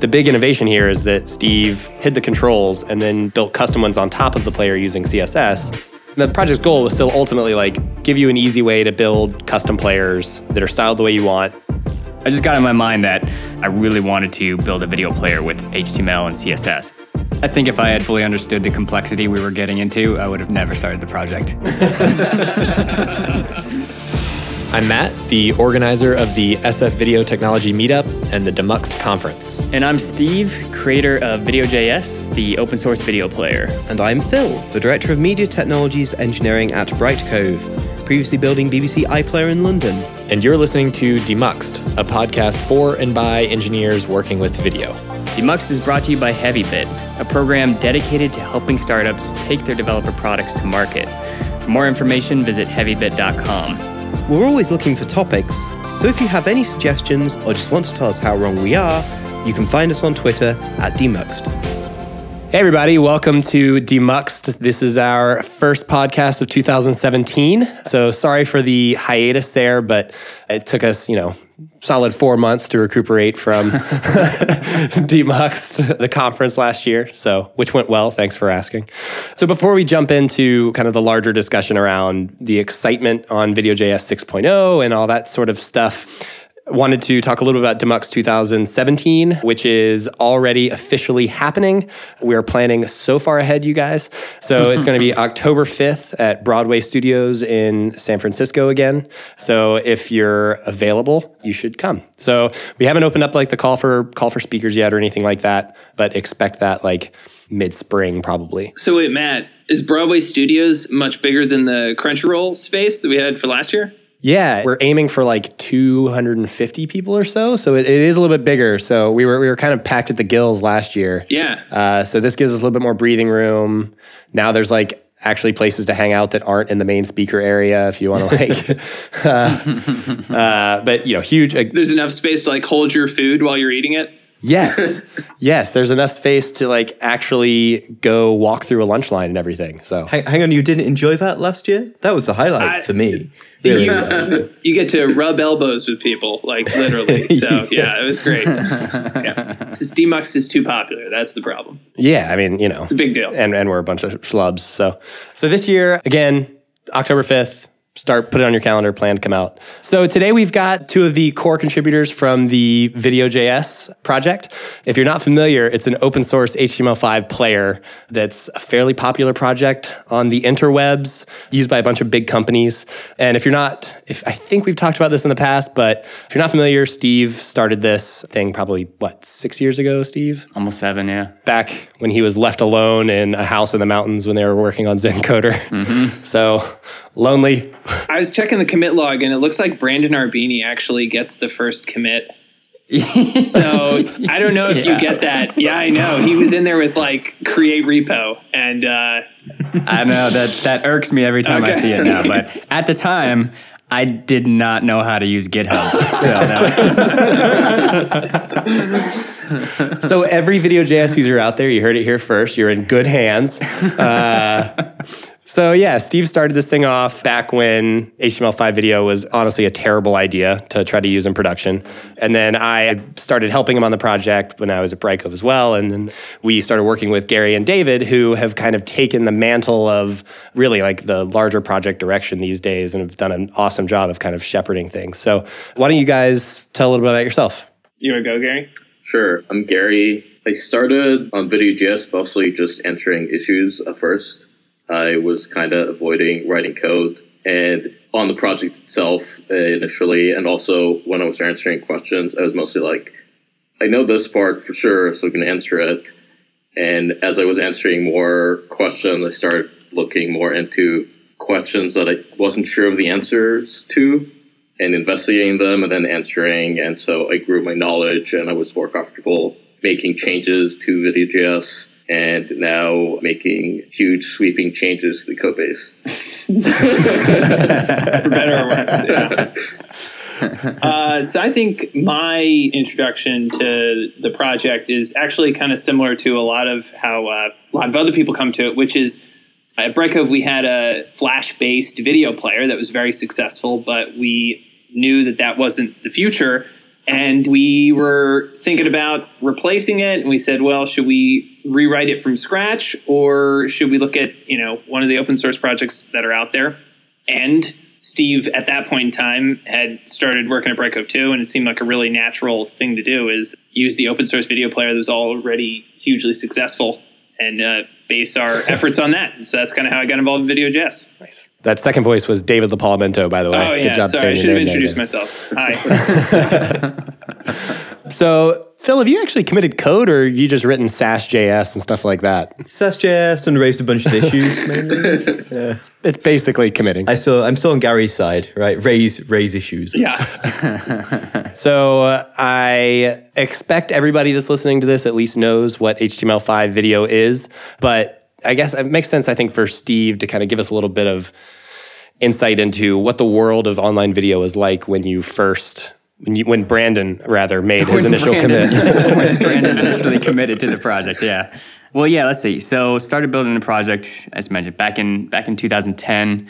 The big innovation here is that Steve hid the controls and then built custom ones on top of the player using CSS. The project's goal was still ultimately like give you an easy way to build custom players that are styled the way you want. I just got in my mind that I really wanted to build a video player with HTML and CSS. I think if I had fully understood the complexity we were getting into, I would have never started the project. I'm Matt, the organizer of the SF Video Technology Meetup and the Demuxed Conference. And I'm Steve, creator of Video.js, the open source video player. And I'm Phil, the director of Media Technologies Engineering at Brightcove, previously building BBC iPlayer in London. And you're listening to Demuxed, a podcast for and by engineers working with video. Demuxed is brought to you by HeavyBit, a program dedicated to helping startups take their developer products to market. For more information, visit heavybit.com. We're always looking for topics, so if you have any suggestions or just want to tell us how wrong we are, you can find us on Twitter at Demuxed. Hey, everybody, welcome to Demuxed. This is our first podcast of 2017. So sorry for the hiatus there, but it took us, you know, solid four months to recuperate from Demuxed, the conference last year. So, which went well. Thanks for asking. So, before we jump into kind of the larger discussion around the excitement on VideoJS 6.0 and all that sort of stuff, wanted to talk a little bit about Demux 2017, which is already officially happening. We are planning so far ahead, you guys. So it's going to be October 5th at Broadway Studios in San Francisco again. So if you're available, you should come. So we haven't opened up like the call for call for speakers yet or anything like that, but expect that like mid spring probably. So wait, Matt, is Broadway Studios much bigger than the Crunchyroll space that we had for last year? Yeah, we're aiming for like 250 people or so, so it, it is a little bit bigger. So we were we were kind of packed at the gills last year. Yeah. Uh, so this gives us a little bit more breathing room. Now there's like actually places to hang out that aren't in the main speaker area if you want to like. uh, uh, but you know, huge. Uh, there's enough space to like hold your food while you're eating it. Yes. yes. There's enough space to like actually go walk through a lunch line and everything. So hang, hang on, you didn't enjoy that last year? That was the highlight I, for me. Really you, you, get to rub elbows with people, like literally. So yeah, it was great. Yeah. This Demux is too popular. That's the problem. Yeah, I mean, you know, it's a big deal. And and we're a bunch of schlubs. So so this year again, October fifth, start put it on your calendar plan to come out. So today we've got two of the core contributors from the video.js project. If you're not familiar it's an open source html5 player that's a fairly popular project on the interwebs used by a bunch of big companies. And if you're not if i think we've talked about this in the past but if you're not familiar steve started this thing probably what six years ago steve? Almost seven yeah. Back when he was left alone in a house in the mountains when they were working on Zencoder. Mm-hmm. so lonely I was checking the commit log, and it looks like Brandon Arbini actually gets the first commit. so I don't know if yeah. you get that. Yeah, I know. He was in there with like create repo, and uh, I know that that irks me every time okay. I see it now. But at the time, I did not know how to use GitHub. So, so every VideoJS user out there, you heard it here first. You're in good hands. Uh, so yeah, Steve started this thing off back when HTML5 video was honestly a terrible idea to try to use in production. And then I started helping him on the project when I was at Brightcove as well. And then we started working with Gary and David, who have kind of taken the mantle of really like the larger project direction these days and have done an awesome job of kind of shepherding things. So why don't you guys tell a little bit about yourself? You want to go, Gary? Sure. I'm Gary. I started on VideoJS mostly just answering issues at first. I was kind of avoiding writing code and on the project itself uh, initially, and also when I was answering questions, I was mostly like, I know this part for sure, so I can answer it. And as I was answering more questions, I started looking more into questions that I wasn't sure of the answers to and investigating them and then answering. And so I grew my knowledge and I was more comfortable making changes to VideoJS and now making huge sweeping changes to the code base. For better or worse. Yeah. Uh, so I think my introduction to the project is actually kind of similar to a lot of how uh, a lot of other people come to it, which is at Brightcove we had a Flash-based video player that was very successful, but we knew that that wasn't the future And we were thinking about replacing it, and we said, well, should we rewrite it from scratch, or should we look at you know one of the open source projects that are out there? And Steve, at that point in time, had started working at Brightcove 2, and it seemed like a really natural thing to do is use the open source video player that was already hugely successful and uh, base our efforts on that. So that's kind of how I got involved in Video.js. Nice. That second voice was David LaPalomento, by the way. Oh, yeah. Good job Sorry, I should have there, introduced myself. Hi. So, Phil, have you actually committed code or have you just written Sass.js and stuff like that? Sass.js and raised a bunch of issues mainly. yeah. It's basically committing. I still, I'm still on Gary's side, right? Raise, raise issues. yeah. So uh, I expect everybody that's listening to this at least knows what HTML5 video is, but I guess it makes sense, I think, for Steve to kind of give us a little bit of insight into what the world of online video is like when you first, when, you, when Brandon rather made his initial Brandon, commit. when Brandon initially committed to the project, yeah. Well, yeah. Let's see. So, started building the project as mentioned back in back in 2010.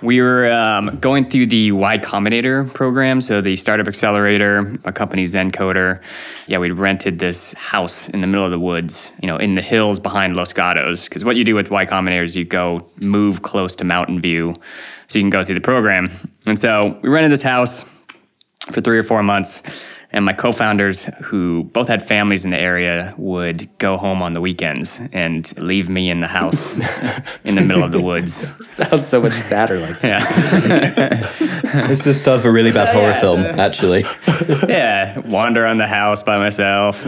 We were um, going through the Y Combinator program, so the startup accelerator, a company Zencoder. Yeah, we rented this house in the middle of the woods, you know, in the hills behind Los Gatos. Because what you do with Y Combinator is you go move close to Mountain View, so you can go through the program. And so we rented this house for three or four months. And my co founders, who both had families in the area, would go home on the weekends and leave me in the house in the middle of the woods. Sounds so much sadder. Like, It's the start of a really bad horror film, actually. yeah, wander on the house by myself.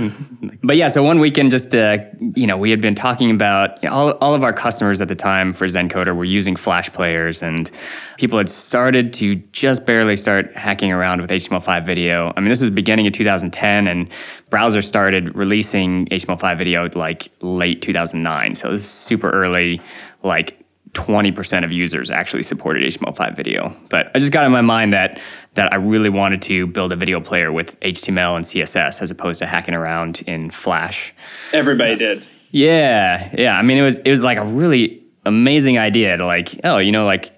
But yeah, so one weekend, just uh, you know, we had been talking about all, all of our customers at the time for Zencoder were using Flash players, and people had started to just barely start hacking around with HTML5 video. I mean, this was beginning of 2010, and browsers started releasing HTML5 video like late 2009. So this is super early, like 20% of users actually supported HTML5 video. But I just got in my mind that that I really wanted to build a video player with HTML and CSS as opposed to hacking around in Flash. Everybody did. Yeah, yeah. I mean, it was it was like a really amazing idea to like, oh, you know, like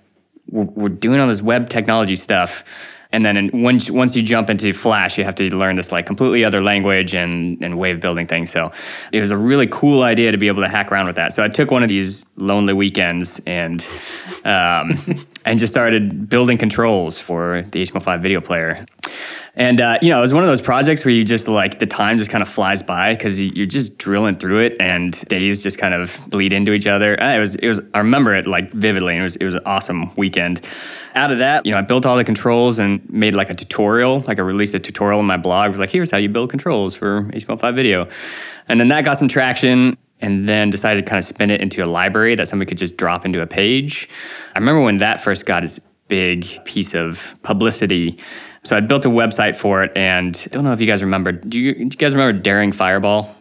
we're, we're doing all this web technology stuff, and then in, once once you jump into Flash, you have to learn this like completely other language and and way of building things. So it was a really cool idea to be able to hack around with that. So I took one of these lonely weekends and um, and just started building controls for the HTML5 video player. And uh, you know, it was one of those projects where you just like the time just kind of flies by because you're just drilling through it, and days just kind of bleed into each other. Uh, It was, it was. I remember it like vividly. And it was, it was an awesome weekend. Out of that, you know, I built all the controls and made like a tutorial. Like I released a tutorial in my blog. Was like, here's how you build controls for HTML5 video, and then that got some traction and then decided to kind of spin it into a library that somebody could just drop into a page. I remember when that first got its big piece of publicity. So I built a website for it, and I don't know if you guys remember. Do you, do you guys remember Daring Fireball?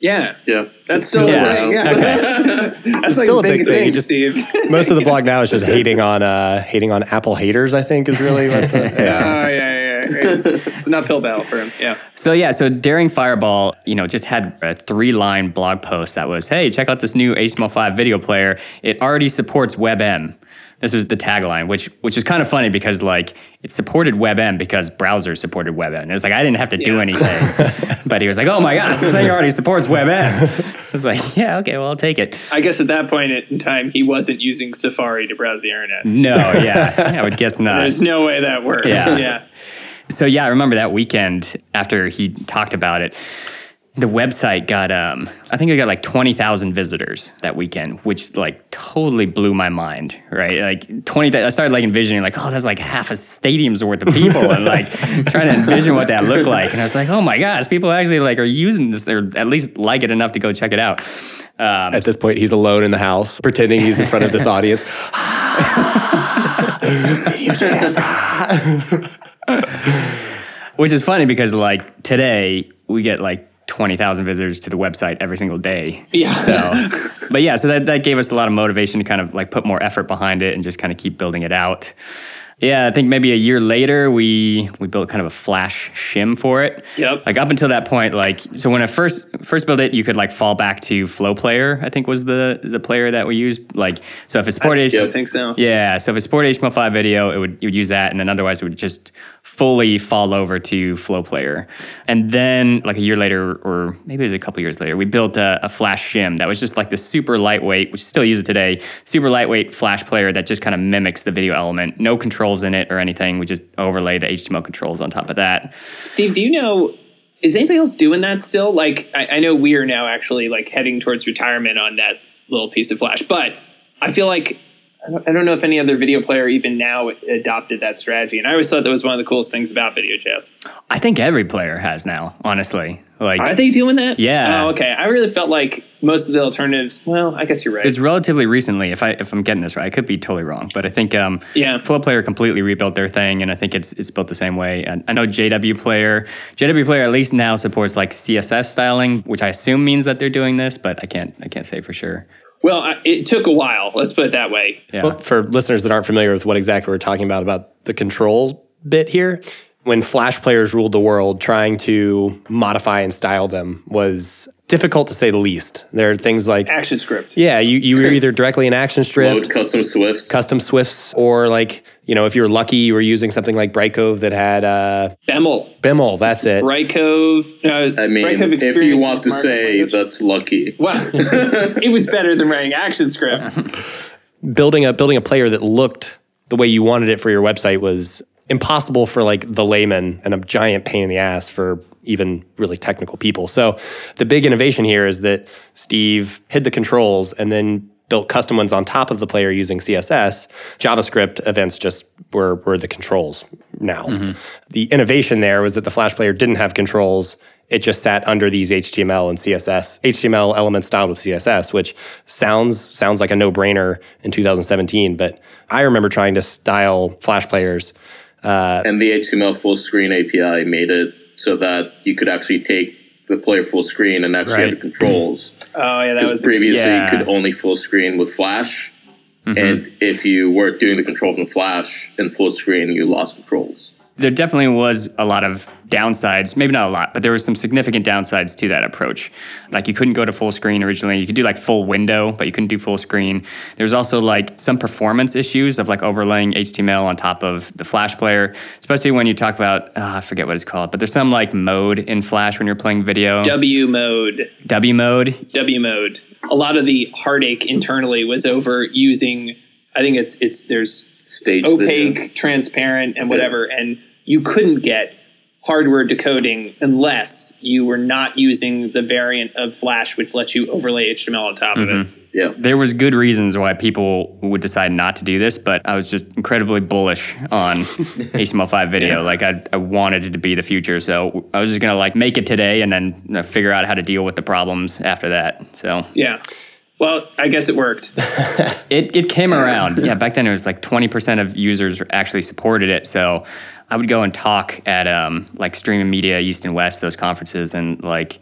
Yeah. Yeah. That's still Yeah. a thing. Yeah. That's like still a a big big, thing. thing, just- Steve. most of the blog now is just hating on uh, hating on Apple haters. I think is really what the, yeah. Oh yeah, yeah, yeah. It's, it's an uphill battle for him. Yeah. So yeah, so Daring Fireball, you know, just had a three-line blog post that was, "Hey, check out this new HTML5 video player. It already supports WebM." This was the tagline, which which is kind of funny because like it supported WebM because browsers supported WebM. It's like I didn't have to do anything, but he was like, "Oh my gosh, this thing already supports WebM." I was like, "Yeah, okay, well, I'll take it." I guess at that point in time, he wasn't using Safari to browse the internet. No, yeah, I would guess not. There's no way that works. Yeah. yeah. So yeah, I remember that weekend after he talked about it. The website got um I think it got like 20,000 visitors that weekend, which like totally blew my mind, right? Like 20 I started like envisioning like, oh, that's like half a stadium's worth of people and like trying to envision what that looked like. And I was like, oh my gosh, people actually like are using this. They're at least like it enough to go check it out. Um, At this point, he's alone in the house, pretending he's in front of this audience. Which is funny because like today we get like 20,000 visitors to the website every single day. Yeah. So, but yeah, so that, that gave us a lot of motivation to kind of like put more effort behind it and just kind of keep building it out. Yeah, I think maybe a year later we we built kind of a flash shim for it. Yep. Like up until that point, like so when I first first built it, you could like fall back to Flow Player. I think was the the player that we used. Like so if it supported I think so. yeah, so if it supported HTML5 video, it would you would use that, and then otherwise it would just fully fall over to Flow Player. And then, like a year later, or maybe it was a couple years later, we built a, a Flash shim that was just like the super lightweight, which still use it today, super lightweight Flash player that just kind of mimics the video element. No controls in it or anything. We just overlay the HTML controls on top of that. Steve, do you know? Is anybody else doing that still? Like, I, I know we are now actually like heading towards retirement on that little piece of Flash, but I feel like I don't, I don't know if any other video player even now adopted that strategy. And I always thought that was one of the coolest things about VideoJS. I think every player has now, honestly. Like, Are they doing that? Yeah. Oh, okay. I really felt like most of the alternatives. Well, I guess you're right. It's relatively recently, if I if I'm getting this right. I could be totally wrong, but I think um, Yeah. Flow Player completely rebuilt their thing, and I think it's it's built the same way. And I know JW Player, JW Player at least now supports like CSS styling, which I assume means that they're doing this, but I can't I can't say for sure. Well, I, it took a while. Let's put it that way. Yeah. Well, for listeners that aren't familiar with what exactly we're talking about, about the controls bit here, when Flash players ruled the world, trying to modify and style them was difficult to say the least. There are things like, Action script. yeah, you, you were either directly in ActionScript, Load custom SWFs. custom SWFs, or like, you know, if you're lucky, you were using something like Brightcove that had uh, BEML. BEML, that's it. Brightcove. Uh, I mean, Brightcove if you want to say language. that's lucky. Well, it was better than writing action script. building a building a player that looked the way you wanted it for your website was impossible for like the layman and a giant pain in the ass for even really technical people. So the big innovation here is that Steve hid the controls and then built custom ones on top of the player using CSS. JavaScript events just were were the controls now. Mm-hmm. The innovation there was that the Flash player didn't have controls. It just sat under these HTML and CSS, HTML elements styled with CSS, which sounds sounds like a no-brainer in 2017. But I remember trying to style Flash players uh, And the HTML full screen API made it so that you could actually take the player full screen and actually have the controls. Oh yeah, that was previously yeah. you could only full screen with Flash. Mm-hmm. And if you weren't doing the controls in Flash and full screen, you lost controls. There definitely was a lot of downsides, maybe not a lot, but there was some significant downsides to that approach. Like you couldn't go to full screen originally. You could do like full window, but you couldn't do full screen. There's also like some performance issues of like overlaying HTML on top of the Flash player, especially when you talk about, ah, I forget what it's called, but there's some like mode in Flash when you're playing video. W mode. W mode. W mode. A lot of the heartache internally was over using. I think it's it's there's Stage opaque, video. transparent, and whatever, and you couldn't get hardware decoding unless you were not using the variant of Flash which lets you overlay HTML on top of it. Mm-hmm. Yeah. There was good reasons why people would decide not to do this, but I was just incredibly bullish on HTML5 video. Like I, I wanted it to be the future, so I was just gonna like make it today and then you know, figure out how to deal with the problems after that. So Yeah. Well, I guess it worked. it, it came around. Yeah, back then it was like 20% of users actually supported it. So I would go and talk at um, like streaming media, East and West, those conferences, and like,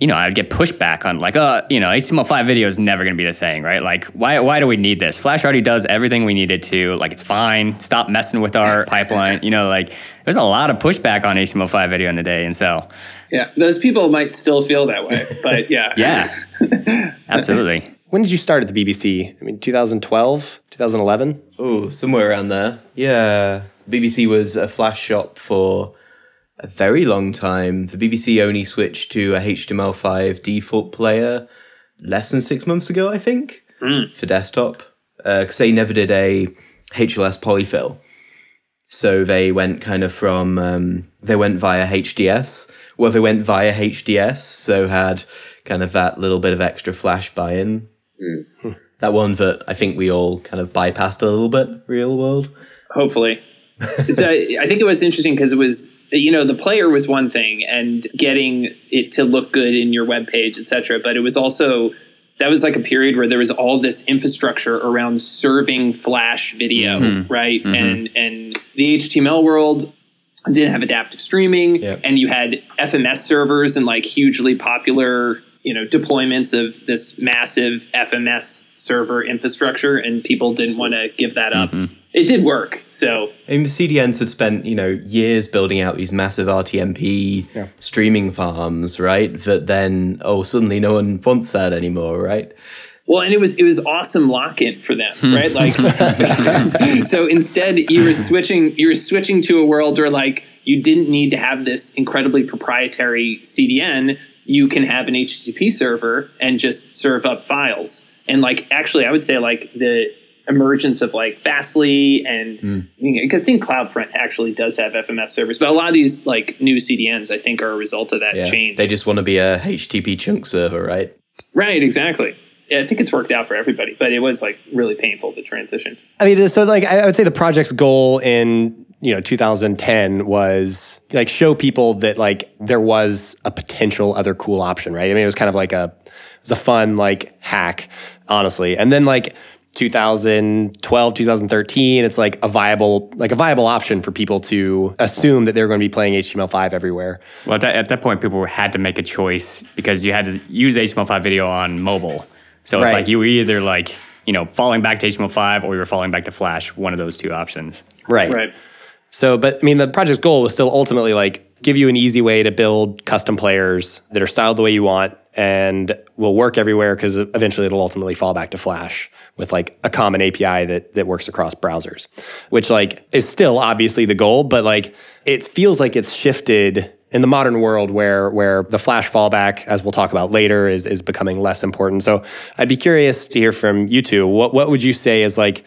you know, I'd get pushback on like, uh, you know, HTML5 video is never going to be the thing, right? Like, why, why do we need this? Flash already does everything we needed to. Like, it's fine. Stop messing with our pipeline. You know, like, there's a lot of pushback on HTML5 video in the day. And so, Yeah, those people might still feel that way, but yeah, yeah, absolutely. When did you start at the BBC? I mean, 2012, 2011? Oh, somewhere around there. Yeah. BBC was a flash shop for a very long time. The BBC only switched to a HTML5 default player less than six months ago, I think, hmm. for desktop. Uh, because they never did a HLS polyfill. So they went kind of from, um, they went via HDS. Well, they went via HDS, so had kind of that little bit of extra flash buy in. That one that I think we all kind of bypassed a little bit, real world. hopefully. so I think it was interesting because it was you know the player was one thing and getting it to look good in your web page, etc. But it was also that was like a period where there was all this infrastructure around serving Flash video, mm-hmm. right? Mm-hmm. And and the HTML world didn't have adaptive streaming, Yep. and you had FMS servers and like hugely popular you know deployments of this massive FMS server infrastructure, and people didn't want to give that up. Mm-hmm. It did work, so I mean, the CDNs had spent, you know, years building out these massive RTMP streaming farms, right? That then, oh, suddenly no one wants that anymore, right? Well, and it was it was awesome lock-in for them, hmm. right? Like, so instead, you were switching you were switching to a world where like you didn't need to have this incredibly proprietary CDN. You can have an HTTP server and just serve up files. And like, actually, I would say like the emergence of like Fastly and hmm. because I think CloudFront actually does have FMS servers, but a lot of these like new CDNs I think are a result of that Yeah. change. They just want to be a HTTP chunk server, right? right, exactly. Yeah, I think it's worked out for everybody, but it was like really painful the transition. I mean, so like I I would say the project's goal in you know 2010 was like show people that like there was a potential other cool option, right? I mean, it was kind of like a it was a fun like hack, honestly. And then like 2012, 2013, it's like a viable like a viable option for people to assume that they're going to be playing HTML5 everywhere. Well, at that, at that point, people had to make a choice because you had to use HTML5 video on mobile. So it's Right. like you were either like, you know, falling back to HTML5 or you were falling back to Flash, one of those two options. Right. Right. So, but I mean, the project's goal was still ultimately like give you an easy way to build custom players that are styled the way you want and will work everywhere because eventually it'll ultimately fall back to Flash with like a common API that that works across browsers, which like is still obviously the goal, but like it feels like it's shifted in the modern world where where the Flash fallback, as we'll talk about later, is is becoming less important. So, I'd be curious to hear from you two. What what would you say is like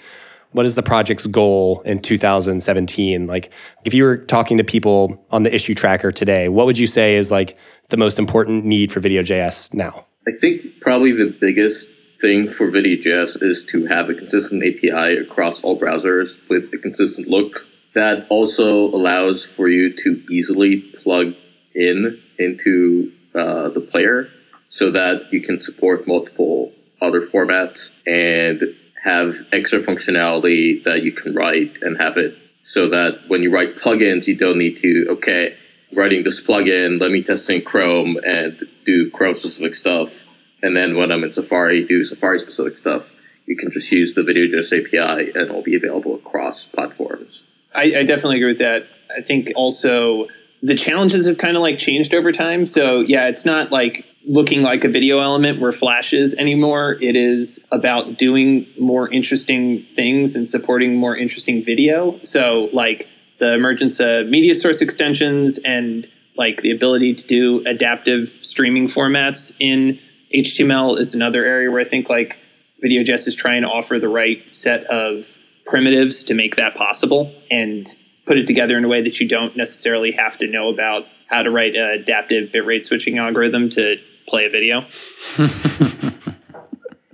what is the project's goal in 2017 like if you were talking to people on the issue tracker today what would you say is like the most important need for video.js now? I think probably the biggest thing for Video.js is to have a consistent API across all browsers with a consistent look. That also allows for you to easily plug in into uh, the player so that you can support multiple other formats and have extra functionality that you can write and have it so that when you write plugins, you don't need to, okay, writing this plugin, let me test in Chrome and do Chrome specific stuff. And then when I'm in Safari, do Safari specific stuff. You can just use the Video.js API and it'll be available across platforms. I, I definitely agree with that. I think also the challenges have kind of like changed over time. So yeah, it's not like looking like a video element where flashes anymore. It is about doing more interesting things and supporting more interesting video. So like the emergence of media source extensions and like the ability to do adaptive streaming formats in HTML is another area where I think like VideoJS is trying to offer the right set of primitives to make that possible and put it together in a way that you don't necessarily have to know about how to write an adaptive bitrate switching algorithm to play a video.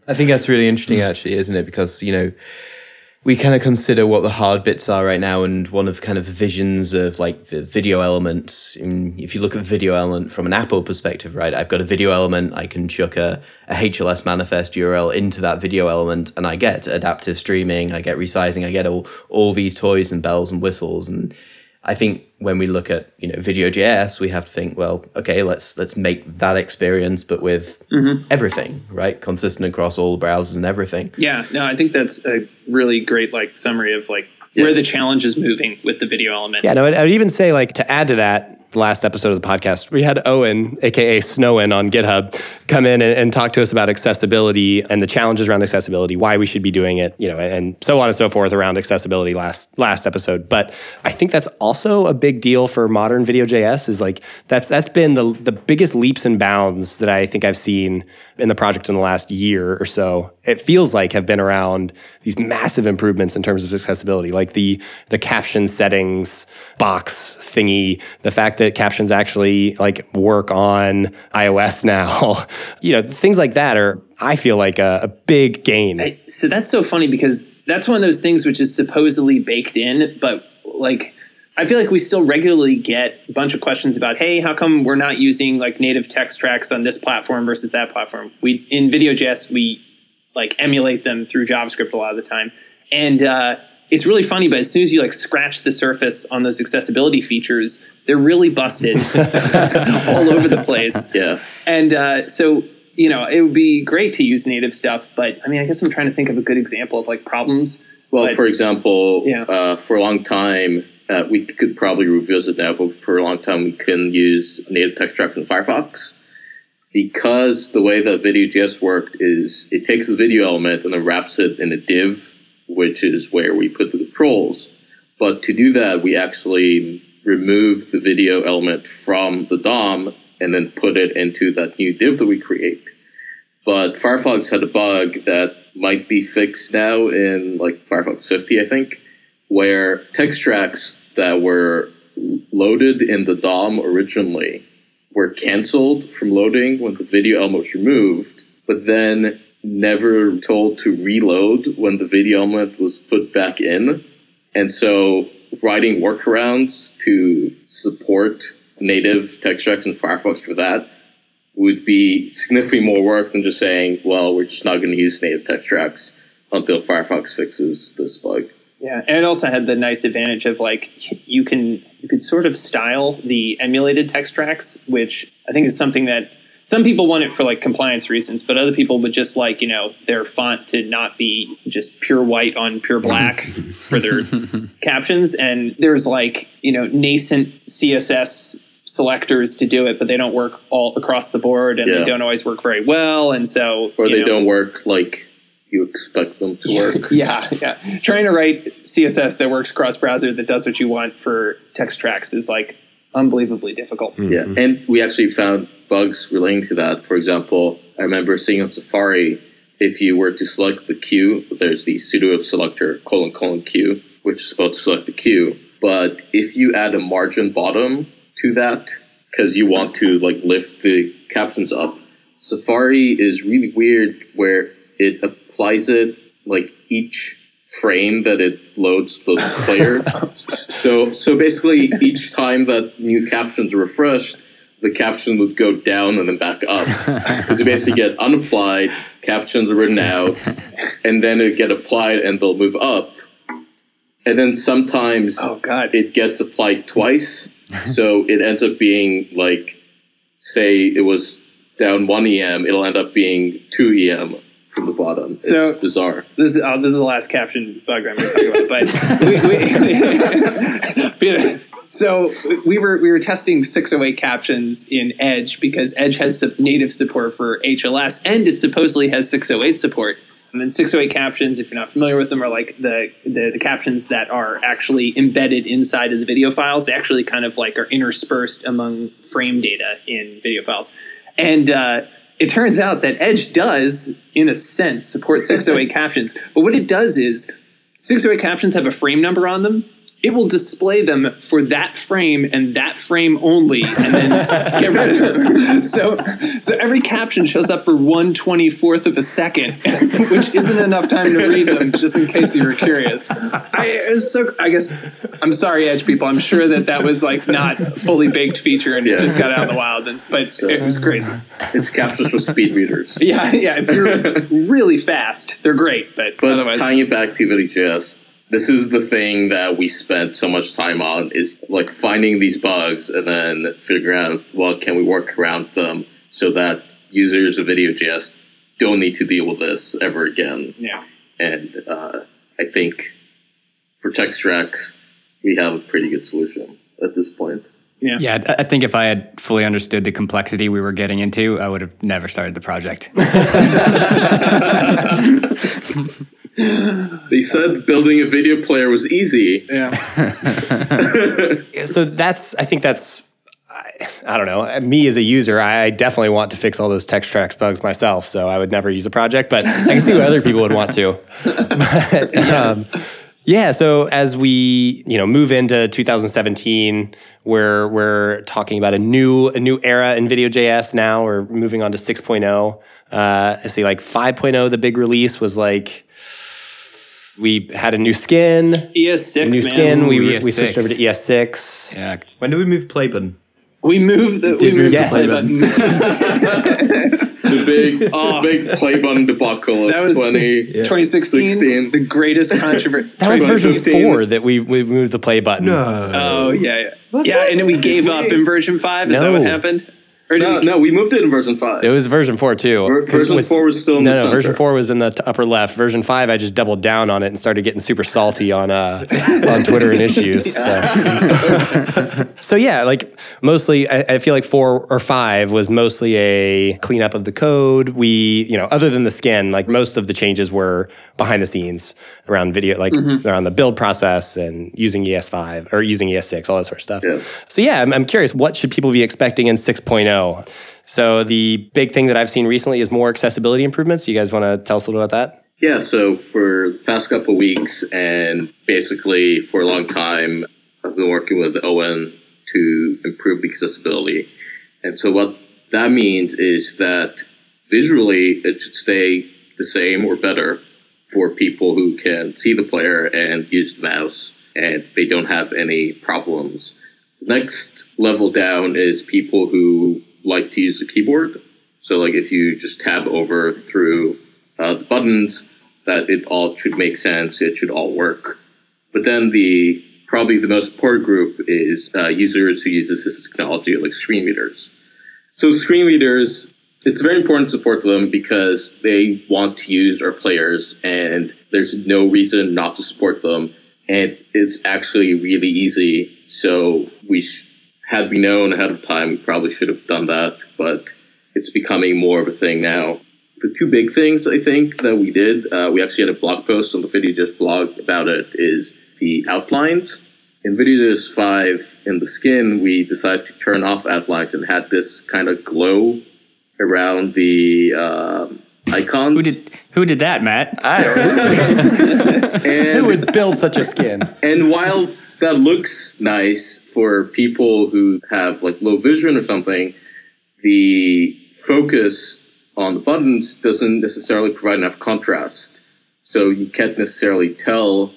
I think that's really interesting, actually, isn't it? Because you know, we kind of consider what the hard bits are right now, and one of kind of visions of like the video element. In, if you look at the video element from an Apple perspective, right? I've got a video element. I can chuck a, a HLS manifest URL into that video element, and I get adaptive streaming. I get resizing. I get all all these toys and bells and whistles. And I think when we look at you know Video.js, we have to think, well, okay, let's let's make that experience, but with mm-hmm. everything, right? Consistent across all the browsers and everything. Yeah, no, I think that's a really great like summary of like where the challenge is moving with the video element. yeah no I would even say like to add to that the last episode of the podcast we had owen aka snowin on github come in and, and talk to us about accessibility and the challenges around accessibility why we should be doing it you know and so on and so forth around accessibility last last episode. But i think that's also a big deal for modern video js is like that's that's been the the biggest leaps and bounds that i think i've seen in the project in the last year or so it feels like have been around these massive improvements in terms of accessibility like the the caption settings box thingy the fact that captions actually like work on ios now. You know things like that are i feel like a, a big gain. I- so that's so funny because that's one of those things which is supposedly baked in, but like I feel like we still regularly get a bunch of questions about, hey, how come we're not using like native text tracks on this platform versus that platform? We in VideoJS we like emulate them through JavaScript a lot of the time, and uh, it's really funny. But as soon as you like scratch the surface on those accessibility features, they're really busted all over the place. Yeah. And uh, so, you know, it would be great to use native stuff, but I mean, I guess I'm trying to think of a good example of like problems. Well, But- for example, Yeah. uh, for a long time, uh, we could probably revisit that, but for a long time, we couldn't use native text tracks in Firefox. because the way that VideoJS worked is it takes a video element and then wraps it in a div, which is where we put the controls. But to do that, we actually remove the video element from the DOM and then put it into that new div that we create. But Firefox had a bug that might be fixed now in like Firefox 50, I think, where text tracks that were loaded in the DOM originally were canceled from loading when the video element was removed, but then never told to reload when the video element was put back in. And so writing workarounds to support native text tracks in Firefox for that would be significantly more work than just saying, well, we're just not going to use native text tracks until Firefox fixes this bug. Yeah, and it also had the nice advantage of like you can you could sort of style the emulated text tracks, which I think is something that some people want it for like compliance reasons, but other people would just like you know their font to not be just pure white on pure black for their captions. And there's like you know nascent CSS selectors to do it, but they don't work all across the board, and Yeah. they don't always work very well. And so Or they know, don't work like you expect them to work. yeah, yeah. Trying to write CSS that works cross browser that does what you want for text tracks is like unbelievably difficult. Mm-hmm. Yeah, and we actually found bugs relating to that. For example, I remember seeing on Safari, if you were to select the cue, there's the pseudo selector colon colon cue, which is supposed to select the cue. But if you add a margin bottom to that, because you want to like lift the captions up, Safari is really weird where it applies it like each frame that it loads the player. so so basically each time that new captions are refreshed, the caption would go down and then back up. Because you basically get unapplied, captions are written out, and then it get applied and they'll move up. And then sometimes Oh god. it gets applied twice. so it ends up being like, say it was down one EM, it'll end up being two EM from the bottom. So- it's bizarre. this is oh, this is the last caption bug I'm going to talk about. But we, we, so we were we were testing 608 captions in Edge because Edge has native support for HLS and it supposedly has 608 support. And then 608 captions, if you're not familiar with them, are like the, the the captions that are actually embedded inside of the video files. They actually kind of like are interspersed among frame data in video files. And uh, it turns out that Edge does, in a sense, support 608 captions. But what it does is 608 captions have a frame number on them. It will display them for that frame and that frame only, and then get rid of them. So, so every caption shows up for one twenty fourth of a second, which isn't enough time to read them. Just in case you were curious, I so. I guess I'm sorry, Edge people. I'm sure that that was like not fully baked feature and it Yeah. just got out in the wild, and, but it was crazy. It's captions with speed readers. Yeah, yeah. If you're really fast, they're great, but, But otherwise, tying it back to VideoJS, this is the thing that we spent so much time on is like finding these bugs and then figuring out, well, can we work around them so that users of VideoJS don't need to deal with this ever again. yeah. And uh, I think for text tracks, we have a pretty good solution at this point. Yeah, I- I think if I had fully understood the complexity we were getting into, I would have never started the project. They said building a video player was easy. Yeah. so that's i think that's I, I don't know. Me as a user i definitely want to fix all those text tracks bugs myself so i would never use a project but i can see what other people would want to. But, um, yeah so as we you know move into 2017 where we're talking about a new a new era in video.js now. We're moving on to 6.0 uh, i see like 5.0 the big release was like we had a new skin ES6, new man. skin. we, Ooh, we switched ES6. over to ES6. yeah, When did we move play button? We moved the, we moved yes. the play button. The big, the big play button debacle of That was 20. 2016, 16. the greatest controversy. That was version four that we, we moved the play button. Oh yeah, yeah, yeah. And then we gave up in version five. Is that what happened? Or No, we- no, we moved it in version five. It was version four too. Ver- 'Cause version four was still in no, the no. center. Version four was in the t- upper left. Version five, I just doubled down on it and started getting super salty on uh, on Twitter and issues. So. so yeah, like mostly, I, I feel like four or five was mostly a cleanup of the code. We, you know, other than the skin, like most of the changes were behind the scenes around video, like mm-hmm. around the build process and using ES5 or using ES6, all that sort of stuff. Yeah. So yeah, I'm, I'm curious, what should people be expecting in 6.0? So the big thing that I've seen recently is more accessibility improvements. You guys want to tell us a little about that? Yeah, so for the past couple weeks and basically for a long time, I've been working with Owen to improve the accessibility. And so what that means is that visually it should stay the same or better for people who can see the player and use the mouse and they don't have any problems. Next level down is people who like to use the keyboard. So like if you just tab over through uh, the buttons, that it all should make sense. It should all work. But then the probably the most poor group is uh, users who use assistive technology like screen readers. So screen readers, it's very important to support them because they want to use our players, and there's no reason not to support them. And it's actually really easy. So we sh- had we known ahead of time, we probably should have done that. But it's becoming more of a thing now the two big things I think that we did, uh, we actually had a blog post on the Video.js blog about it, is the outlines. In VideoJS 5, in the skin, we decided to turn off outlines and had this kind of glow around the um icons. Who did who did that, Matt? I don't know. Who would build such a skin? and while that looks nice for people who have like low vision or something, the focus on the buttons doesn't necessarily provide enough contrast. So you can't necessarily tell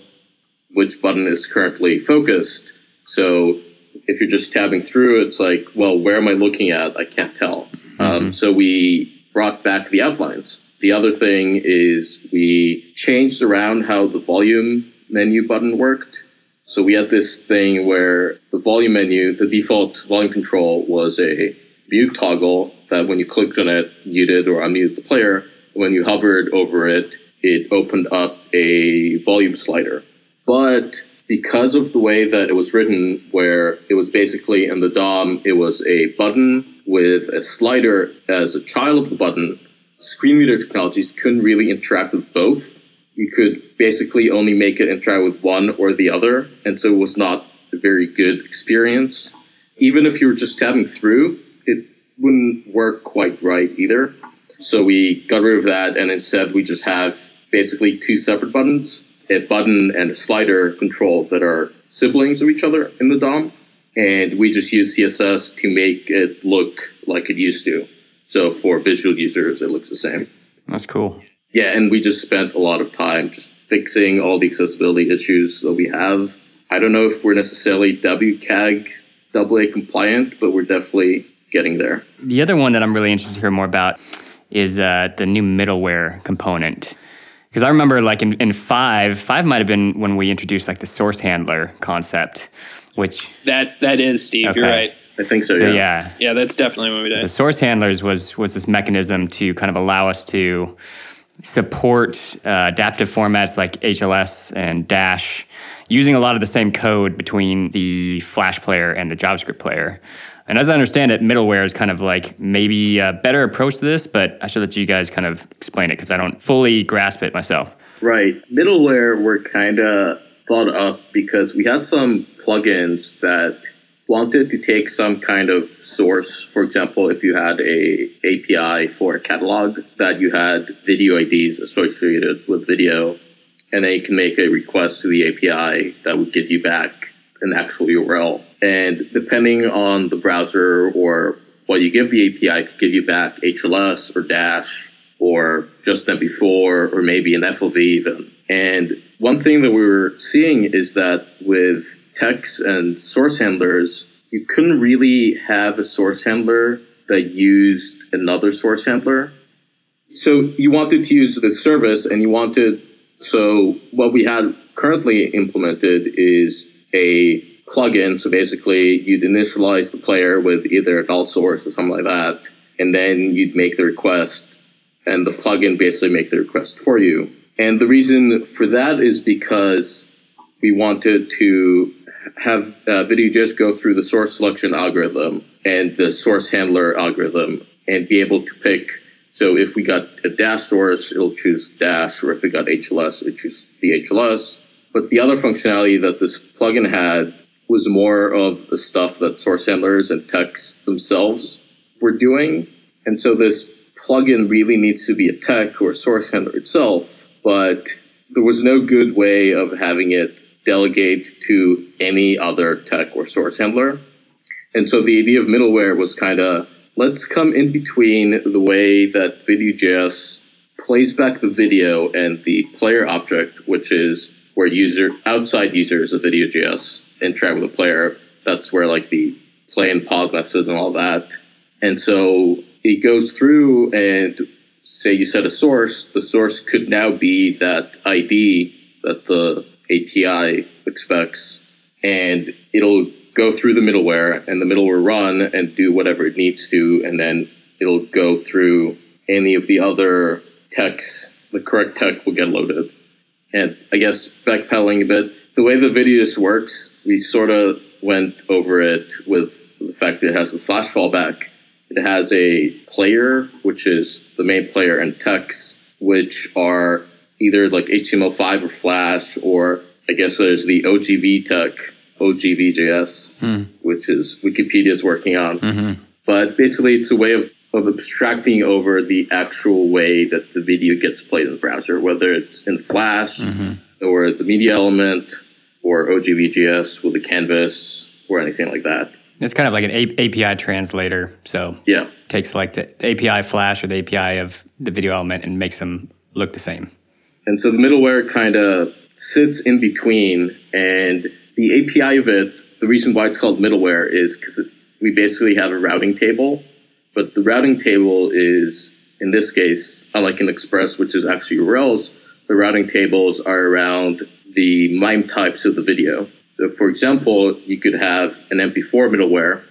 which button is currently focused. So if you're just tabbing through, it's like, well, where am I looking at? I can't tell. Um, so we brought back the outlines. The other thing is we changed around how the volume menu button worked. So we had this thing where the volume menu, the default volume control was a mute toggle that when you clicked on it, muted or unmuted the player. When you hovered over it, it opened up a volume slider. But because of the way that it was written, where it was basically in the DOM, it was a button with a slider as a child of the button, screen reader technologies couldn't really interact with both. You could basically only make it interact with one or the other, and so it was not a very good experience. Even if you were just tabbing through, it wouldn't work quite right either. So we got rid of that, and instead we just have basically two separate buttons a button and a slider control that are siblings of each other in the DOM. And we just use CSS to make it look like it used to. So for visual users, it looks the same. That's cool. Yeah, and we just spent a lot of time just fixing all the accessibility issues that we have. I don't know if we're necessarily WCAG AA compliant, but we're definitely getting there. The other one that I'm really interested to hear more about is uh, the new middleware component. Because I remember, like in, in five, five might have been when we introduced like the source handler concept, which That that is Steve. You're right. I think so, so yeah. yeah, Yeah, that's definitely what we did. So source handlers was was this mechanism to kind of allow us to support uh, adaptive formats like HLS and Dash, using a lot of the same code between the Flash player and the JavaScript player. And as I understand it, middleware is kind of like maybe a better approach to this, but I should let you guys kind of explain it because I don't fully grasp it myself. Right. Middleware were kind of thought up because we had some plugins that wanted to take some kind of source. For example, if you had a API for a catalog that you had video IDs associated with video, and then you can make a request to the API that would give you back an actual URL. And depending on the browser or what you give the API, could give you back HLS or Dash or just MP4 or maybe an FLV even. And one thing that we were seeing is that with techs and source handlers, you couldn't really have a source handler that used another source handler. So you wanted to use the service and you wanted, so what we had currently implemented is a plugin. So basically, you'd initialize the player with either a null source or something like that, and then you'd make the request, and the plugin basically make the request for you. And the reason for that is because we wanted to have uh, VideoJS go through the source selection algorithm and the source handler algorithm and be able to pick. So if we got a dash source, it'll choose dash, or if we got HLS, it choose the HLS. But the other functionality that this plugin had was more of the stuff that source handlers and techs themselves were doing. And so this plugin really needs to be a tech or a source handler itself, but there was no good way of having it delegate to any other tech or source handler. And so the idea of middleware was kind of let's come in between the way that VideoJS plays back the video and the player object, which is where user outside users of VideoJS interact with the player. That's where like the play and pause method and all that. And so it goes through and say you set a source, the source could now be that ID that the API expects, and it'll go through the middleware, and the middleware run and do whatever it needs to, and then it'll go through any of the other techs. The correct tech will get loaded. And I guess backpedaling a bit, the way the Video.js works, we sort of went over it with the fact that it has the flash fallback. It has a player, which is the main player, and techs, which are either like HTML5 or Flash, or I guess there's the OGV tech, ogv.js, hmm. which is Wikipedia's working on. Mm-hmm. But basically, it's a way of, of abstracting over the actual way that the video gets played in the browser, whether it's in Flash mm-hmm. or the media element or ogv.js with a canvas or anything like that. It's kind of like an A- API translator. So yeah, takes like the API Flash or the API of the video element and makes them look the same. And so the middleware kind of sits in between, and the API of it. The reason why it's called middleware is because we basically have a routing table, but the routing table is in this case, unlike in Express, which is actually URLs, the routing tables are around the MIME types of the video. So, for example, you could have an MP4 middleware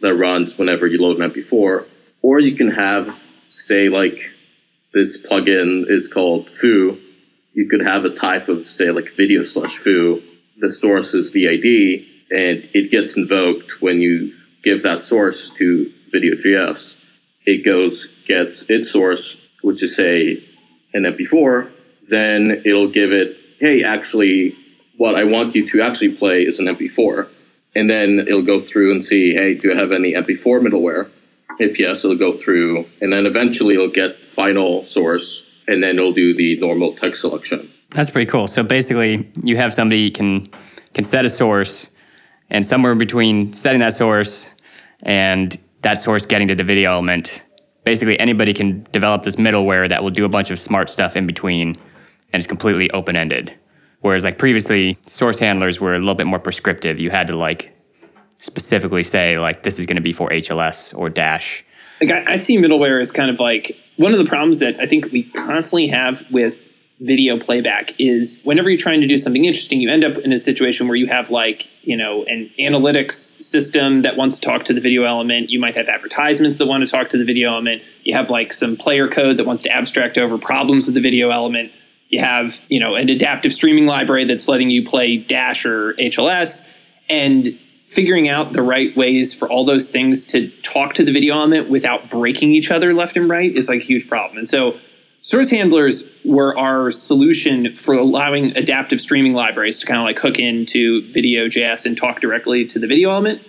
that runs whenever you load an MP4, or you can have, say, like this plugin is called Foo. You could have a type of, say, like video slash Foo. The source is the ID, and it gets invoked when you give that source to Video.js. It goes, gets its source, which is, say, an MP4, then it'll give it, hey, actually, what I want you to actually play is an MP4. And then it'll go through and see, hey, do I have any MP4 middleware? If yes, it'll go through. And then eventually it'll get final source, and then it'll do the normal tech selection. That's pretty cool. So basically, you have somebody can can set a source, and somewhere between setting that source and that source getting to the video element, basically anybody can develop this middleware that will do a bunch of smart stuff in between, and it's completely open ended. Whereas like previously, source handlers were a little bit more prescriptive. You had to like specifically say like this is going to be for HLS or Dash. Like I, I see middleware as kind of like one of the problems that I think we constantly have with video playback is whenever you're trying to do something interesting, you end up in a situation where you have like, you know, an analytics system that wants to talk to the video element. You might have advertisements that want to talk to the video element. You have like some player code that wants to abstract over problems with the video element. You have, you know, an adaptive streaming library that's letting you play Dash or HLS. And figuring out the right ways for all those things to talk to the video element without breaking each other left and right is like a huge problem. And so source handlers were our solution for allowing adaptive streaming libraries to kind of like hook into Video.js and talk directly to the video element.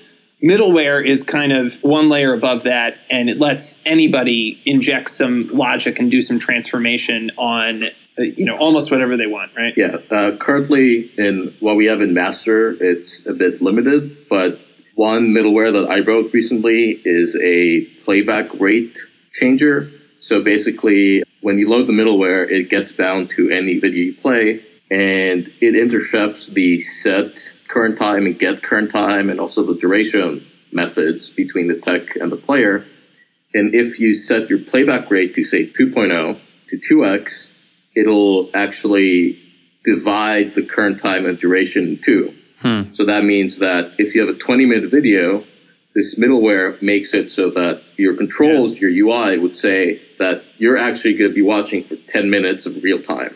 Middleware is kind of one layer above that, and it lets anybody inject some logic and do some transformation on you know almost whatever they want right? Yeah uh, currently in what we have in master it's a bit limited but one middleware that i wrote recently is a playback rate changer. So basically when you load the middleware it gets bound to any video you play and it intercepts the set current time and get current time and also the duration methods between the tech and the player. And if you set your playback rate to say 2.0 to 2x it'll actually divide the current time and duration in two. Hmm. So that means that if you have a 20 minute video, this middleware makes it so that your controls, your UI would say that you're actually going to be watching for 10 minutes of real time,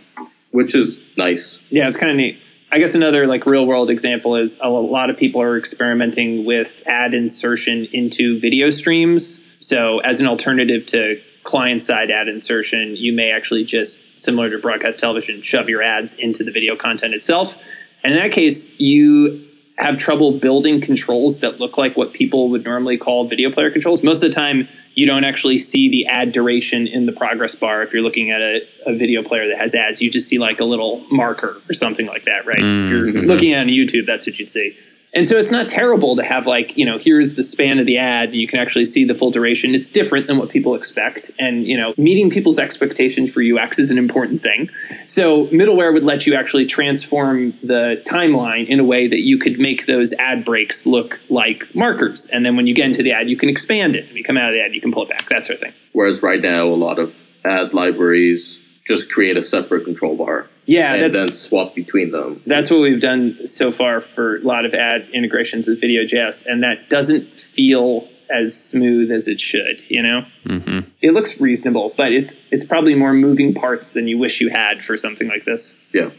which is nice. Yeah, it's kind of neat. I guess another like real world example is a lot of people are experimenting with ad insertion into video streams. So as an alternative to client side ad insertion, you may actually just similar to broadcast television, shove your ads into the video content itself. And in that case, you have trouble building controls that look like what people would normally call video player controls. Most of the time, you don't actually see the ad duration in the progress bar if you're looking at a, a video player that has ads. You just see like a little marker or something like that, right? If you're mm-hmm. looking at on YouTube, that's what you'd see. And so it's not terrible to have like, you know, here's the span of the ad. You can actually see the full duration. It's different than what people expect. And, you know, meeting people's expectations for UX is an important thing. So middleware would let you actually transform the timeline in a way that you could make those ad breaks look like markers. And then when you get into the ad, you can expand it. When you come out of the ad, you can pull it back, that sort of thing. Whereas right now, a lot of ad libraries just create a separate control bar Yeah, and then swap between them. That's what we've done so far for a lot of ad integrations with Video.js, and that doesn't feel as smooth as it should. You know, mm-hmm. it looks reasonable, but it's it's probably more moving parts than you wish you had for something like this. Yeah.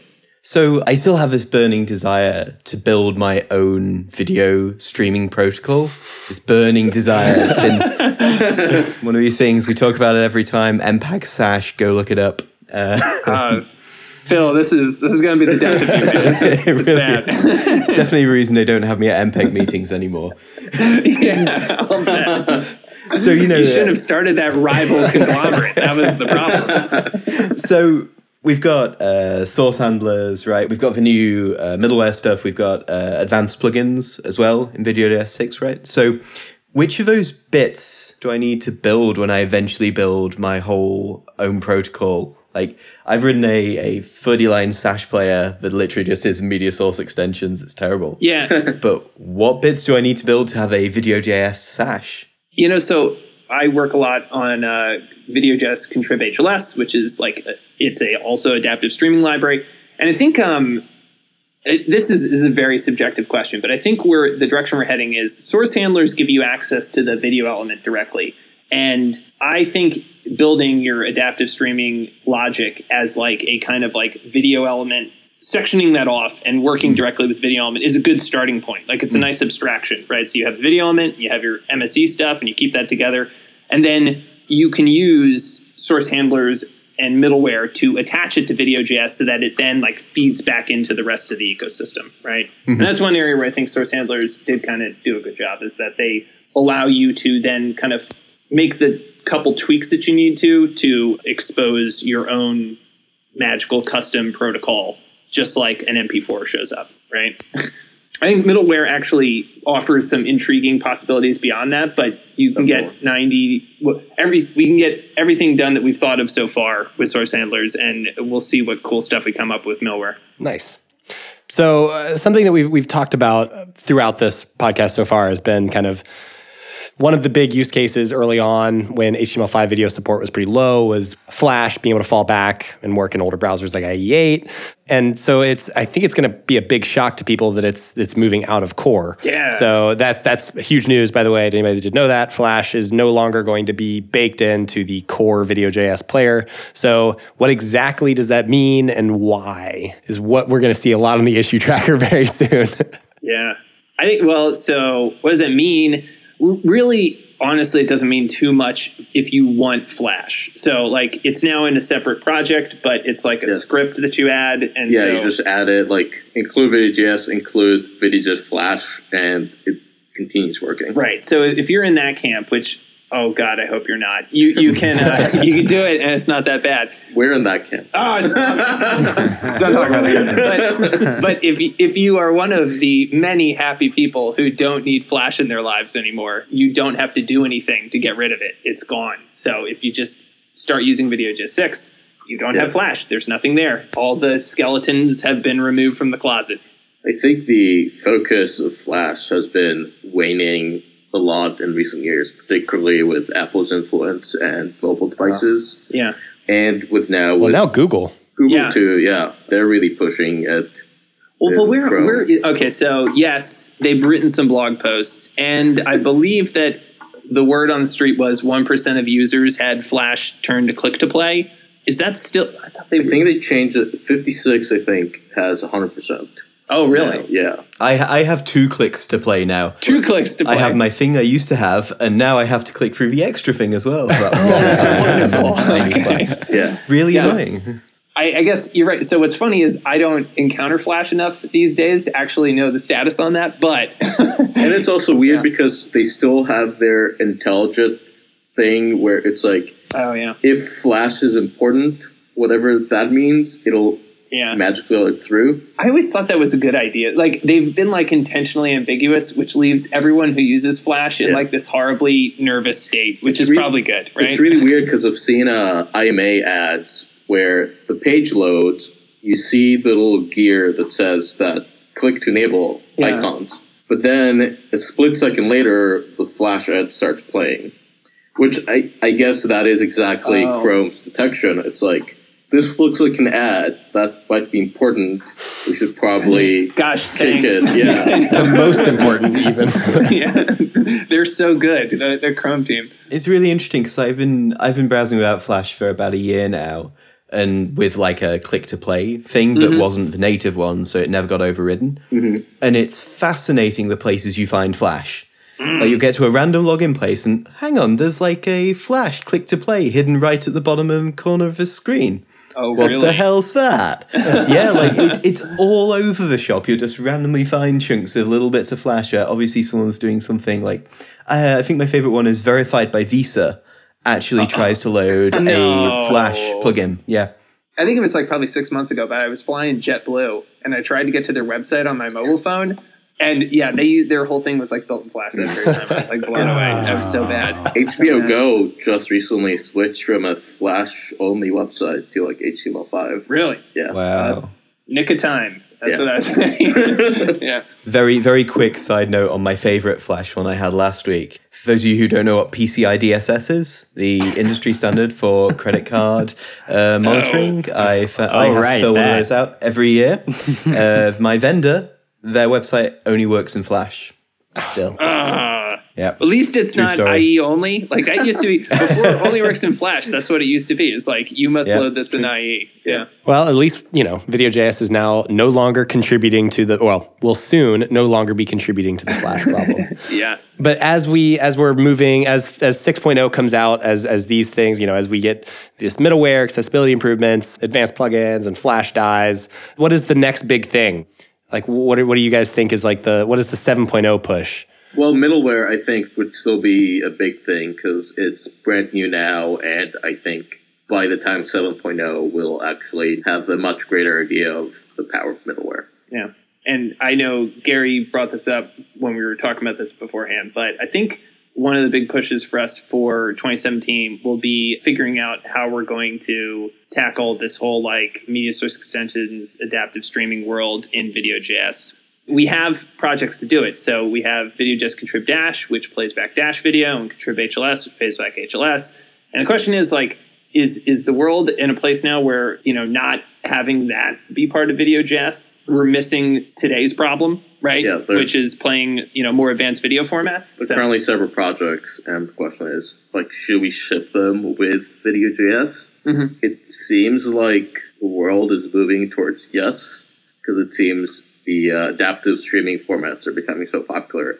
So I still have this burning desire to build my own video streaming protocol. This burning desire. It's been one of these things we talk about it every time. MPEG Sash, go look it up. Uh, Uh, Phil, this is this is going to be the death of you. Man. It's, it's really bad. it's definitely a reason they don't have me at MPEG meetings anymore. yeah, I'll bet. So you know, you should have started that rival conglomerate. That was the problem. so we've got uh, source handlers, right? We've got the new uh, middleware stuff. We've got uh, advanced plugins as well in Video.js 6, right? So which of those bits do I need to build when I eventually build my whole own protocol? Like I've written a, a 30 line Sash player that literally just is media source extensions. It's terrible. Yeah, But what bits do I need to build to have a Video.js Sash? You know, so I work a lot on uh, VideoJS Contrib HLS, which is like a, it's a also adaptive streaming library, and I think um, it, this is, is a very subjective question, but I think where the direction we're heading is source handlers give you access to the video element directly, and I think building your adaptive streaming logic as like a kind of like video element sectioning that off and working mm-hmm. directly with video element is a good starting point. Like it's a mm-hmm. nice abstraction right? So you have the video element you have your mse stuff and you keep that together. And then you can use source handlers and middleware to attach it to video.js so that it then like feeds back into the rest of the ecosystem right? And mm-hmm. that's one area where i think source handlers did kind of do a good job is that they allow you to then kind of make the couple tweaks that you need to to expose your own magical custom protocol just like an mp4 shows up right? I think middleware actually offers some intriguing possibilities beyond that but you can get 90 well, every we can get everything done that we've thought of so far with source handlers and we'll see what cool stuff we come up with middleware. Nice. So uh, something that we've we've talked about throughout this podcast so far has been kind of one of the big use cases early on when HTML5 video support was pretty low was Flash being able to fall back and work in older browsers like IE8. And so it's I think it's going to be a big shock to people that it's it's moving out of core. Yeah. So that's that's huge news by the way. To anybody that didn't know that, Flash is no longer going to be baked into the core Video.js player. So what exactly does that mean and why is what we're going to see a lot on the issue tracker very soon. Yeah. I think, well, so what does it mean? Really, honestly, it doesn't mean too much if you want Flash. So, like, it's now in a separate project, but it's like a Yeah. script that you add. And Yeah, so, you just add it like include Video.js, include VideoJS Flash, and it continues working. right. So, if you're in that camp, which, oh God, I hope you're not, you, you can, uh, you can do it and it's not that bad. We're in that camp. Oh, don't talk about that. But, but if y- if you are one of the many happy people who don't need Flash in their lives anymore, you don't have to do anything to get rid of it. It's gone. So if you just start using Video.js six, you don't have Flash. There's nothing there. All the skeletons have been removed from the closet. I think the focus of Flash has been waning a lot in recent years, particularly with Apple's influence and mobile devices, Yeah. and with now well, with now Google. Google Yeah. too. Yeah, they're really pushing it. Well, in but we're, Chrome. we're okay. So yes, they've written some blog posts, and I believe that the word on the street was one percent of users had Flash turned to click to play. Is that still? I thought they. I think they changed it. 56, I think, has 100%. Oh, really? Yeah. I I have two clicks to play now. Two clicks to play. I have my thing I used to have, and now I have to click through the extra thing as well. Oh, wonderful. Yeah. Really Yeah. annoying. I, I guess you're right. So what's funny is I don't encounter Flash enough these days to actually know the status on that. But And it's also weird Yeah. because they still have their intelligent thing where it's like, oh yeah, if Flash is important, whatever that means, it'll yeah. magically let through. I always thought that was a good idea. Like they've been like intentionally ambiguous, which leaves everyone who uses Flash in Yeah. like this horribly nervous state, which is really- probably good, right? It's really weird because I've seen uh, IMA ads where the page loads, you see the little gear that says that click to enable Yeah. icons. But then a split second later, the Flash ad starts playing. Which I, I guess that is exactly Oh. Chrome's detection. It's like, this looks like an ad. That might be important. We should probably Gosh, take thanks. it. Yeah. The most important, even. yeah, they're so good. The, the Chrome team. It's really interesting because I've been I've been browsing without Flash for about a year now, and with like a click to play thing that mm-hmm. wasn't the native one, so it never got overridden. Mm-hmm. And it's fascinating the places you find Flash. Mm. Like you get to a random login place, and hang on, there's like a Flash click to play hidden right at the bottom of corner of the screen. Oh, What really? the hell's that? yeah, like it, it's all over the shop. You'll just randomly find chunks of little bits of Flash. Uh, obviously, someone's doing something like uh, I think my favorite one is verified by Visa. Actually, tries to load No. a Flash plugin. Yeah, I think it was like probably six months ago, but I was flying JetBlue and I tried to get to their website on my mobile phone. And yeah, they used, their whole thing was like built in Flash at that time. I was like blown away. That was so bad. HBO Go just recently switched from a Flash only website to like HTML5. Really? Yeah. wow. That's nick of time. That's Yeah. what I was saying. yeah. Very, very quick side note on my favorite Flash one I had last week. For those of you who don't know what PCI DSS is, the industry standard for credit card uh, monitoring, I, fa- I Oh, have right, to fill one of those out every year. uh, my vendor, their website only works in Flash still. Uh, yeah. at least it's True not story. IE only. Like that used to be before it only works in Flash. That's what it used to be. It's like you must Yeah. load this in IE. Yeah. Well, at least, you know, Video.js is now no longer contributing to the, well, will soon no longer be contributing to the Flash problem. Yeah. but as we as we're moving as as 6.0 comes out as as these things you know as we get this middleware accessibility improvements advanced plugins and flash dies what is the next big thing like what do, what do you guys think is like the what is the 7.0 push Well, middleware, I think, would still be a big thing because it's brand new now, and I think by the time 7.0, we'll actually have a much greater idea of the power of middleware. Yeah. And I know Gary brought this up when we were talking about this beforehand, but I think one of the big pushes for us for 2017 will be figuring out how we're going to tackle this whole like media source extensions, adaptive streaming world in Video.js. We have projects to do it. So we have VideoJS Contrib Dash, which plays back Dash video, and Contrib HLS, which plays back HLS. And the question is like, is is the world in a place now where you know not having that be part of Video.js, we're missing today's problem, right? Yeah, Which is playing you know more advanced video formats. There's So- currently several projects, and the question is, like, should we ship them with Video.js? Mhm. It seems like the world is moving towards yes, because it seems the uh, adaptive streaming formats are becoming so popular,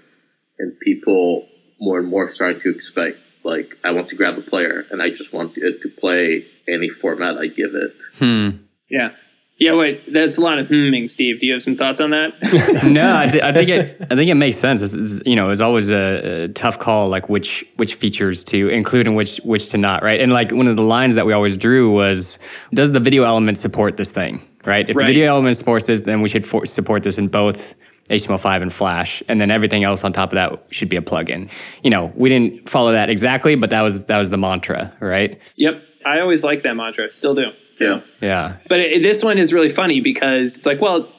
and people more and more starting to expect, like, I want to grab a player, and I just want it to play any format I give it. yeah, yeah. Wait, that's a lot of hmming, Steve. Do you have some thoughts on that? no, I, th- I think it. I think it makes sense. It's, it's, you know, it's always a, a tough call, like which which features to include and which which to not, right? And like one of the lines that we always drew was, does the video element support this thing, right? If Right. the video element supports this, then we should for- support this in both HTML5 and Flash, and then everything else on top of that should be a plugin. You know, we didn't follow that exactly, but that was that was the mantra, right? yep, I always like that mantra. Still do. So. Yeah. Yeah. But it, this one is really funny because it's like, well,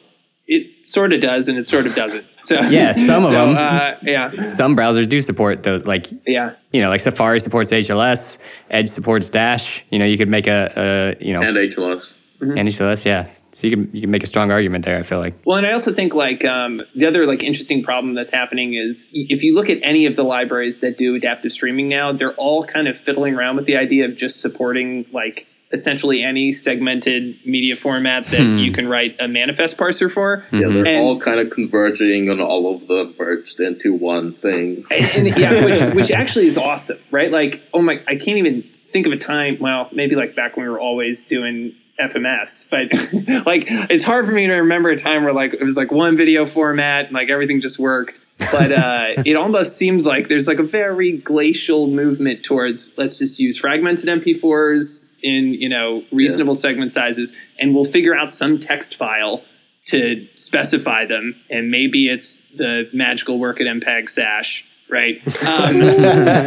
it sort of does and it sort of doesn't. So Yeah, some of so, them. Uh, yeah, Some browsers do support those, like yeah. you know, like Safari supports HLS, Edge supports Dash. You know, you could make a, a you know, And HLS. Mm-hmm. And HTLS, yeah. So you can you can make a strong argument there. I feel like. Well, and I also think like um, the other like interesting problem that's happening is if you look at any of the libraries that do adaptive streaming now, they're all kind of fiddling around with the idea of just supporting like essentially any segmented media format that hmm. you can write a manifest parser for. Mm-hmm. Yeah, they're And- all kind of converging on all of them merged into one thing. and, and yeah, which, which actually is awesome, right? Like, oh my, I can't even think of a time. Well, maybe like back when we were always doing FMS, but like it's hard for me to remember a time where like it was like one video format and like everything just worked. But uh, it almost seems like there's like a very glacial movement towards let's just use fragmented MP4s in you know reasonable segment sizes, and we'll figure out some text file to specify them, and maybe it's the magical work at MPEG Sash, right? Um,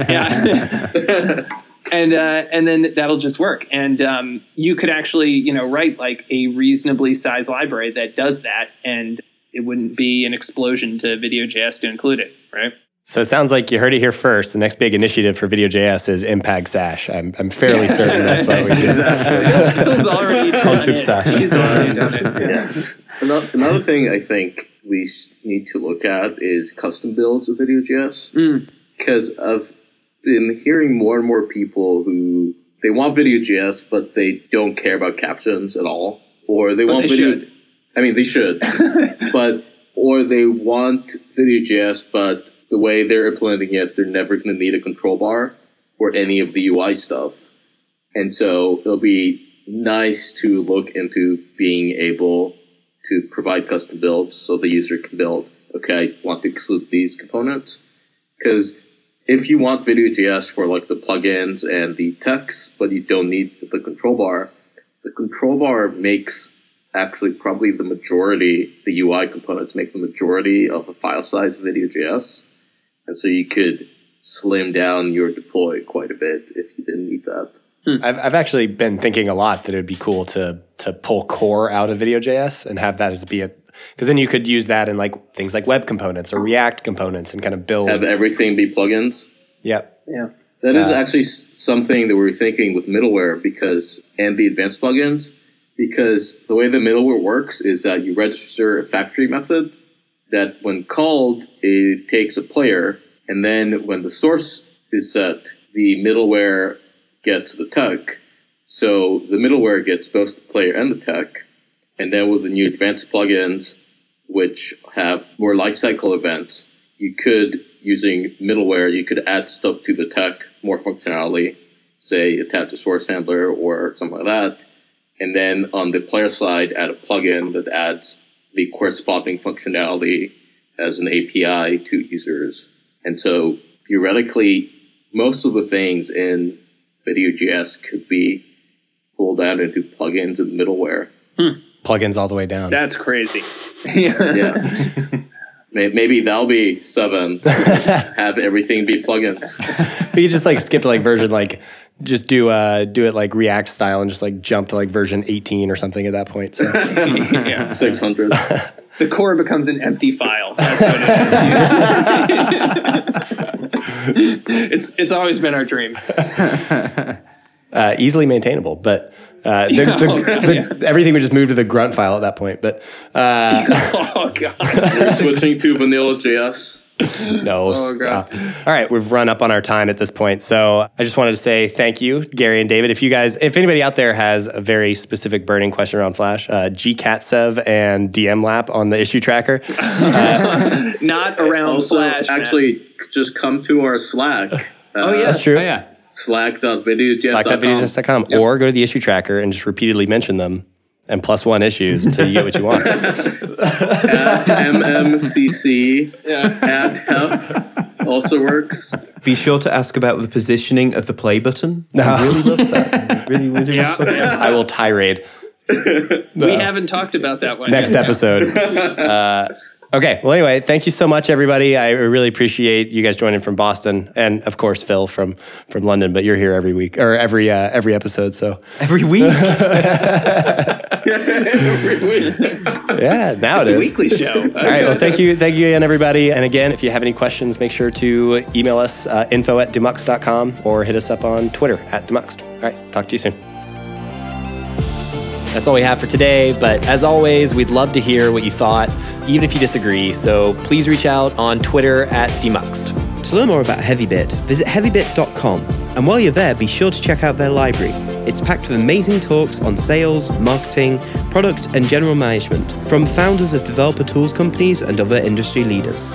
yeah. and uh, and then that'll just work. And um, you could actually, you know, write like a reasonably sized library that does that, and it wouldn't be an explosion to Video.js to include it, right? So it sounds like you heard it here first. The next big initiative for Video.js is MPEG Sash. I'm, I'm fairly certain that's what we do. Phil's already done it. Sash. He's already done it. Yeah. Another, another thing I think we need to look at is custom builds of Video.js. Because I've been hearing more and more people who they want video Video.js, but they don't care about captions at all. Or they want they video. should. I mean, they should. but, or they want video Video.js, but the way they're implementing it, they're never going to need a control bar or any of the UI stuff. And so it'll be nice to look into being able to provide custom builds so the user can build, okay, I want to exclude these components. Because if you want Video.js for like the plugins and the techs, but you don't need the control bar, the control bar makes actually probably the majority, the UI components make the majority of the file size of Video.js. And so you could slim down your deploy quite a bit if you didn't need that. Hmm. I've, I've actually been thinking a lot that it would be cool to to pull core out of Video.js and have that as be a because then you could use that in like things like web components or React components and kind of build. Have everything be plugins. Yep. Yeah. That is uh, actually something that we're thinking with middleware because and the advanced plugins because the way the middleware works is that you register a factory method that when called it takes a player and then when the source is set the middleware gets the tech so the middleware gets both the player and the tech and then with the new advanced plugins which have more lifecycle events you could using middleware you could add stuff to the tech more functionality say attach a source handler or something like that. And then on the player side add a plugin that adds the corresponding functionality as an api to users. And so theoretically most of the things in video.js could be pulled out into plugins and middleware hmm. Plugins all the way down. That's crazy. yeah. yeah maybe that'll be seven have everything be plugins we could just like skip to like version like just do uh do it like React style and just like jump to like version 18 or something at that point. So yeah. 600 The core becomes an empty file. That's what it is. it's it's always been our dream. uh, easily maintainable, but uh, the, the, Oh, the, everything would just move to the grunt file at that point. But uh, Oh god. we're switching to vanilla js no, stop. All right, we've run up on our time at this point. So I just wanted to say thank you, Gary and David. If you guys, if anybody out there has a very specific burning question around Flash, uh, gkatsev and DMLAP on the issue tracker. Not around also Flash. man. actually just come to our slack Oh, yeah. That's true. Oh yeah. slack.videojs.com Slack.videojs.com or go to the issue tracker and just repeatedly mention them and plus one issues until you get what you want. at mmcc at hef also works Be sure to ask about the positioning of the play button. He really loves that. Really, really Yeah. wants to about I will tirade we haven't talked about that one. next episode. Uh, okay. Well, anyway, thank you so much, everybody. I really appreciate you guys joining from Boston, and of course Phil from from London. But you're here every week or every uh, every episode. So Every week. Every week. yeah, now It's it a weekly show. All right. Well, thank you, thank you again, everybody. And again, if you have any questions, make sure to email us uh, info at demux.com or hit us up on Twitter at demuxed. All right. Talk to you soon. That's all we have for today. But as always, we'd love to hear what you thought, even if you disagree. So please reach out on Twitter at Demuxed. To learn more about HeavyBit, visit heavybit.com. And while you're there, be sure to check out their library. It's packed with amazing talks on sales, marketing, product, and general management from founders of developer tools companies and other industry leaders.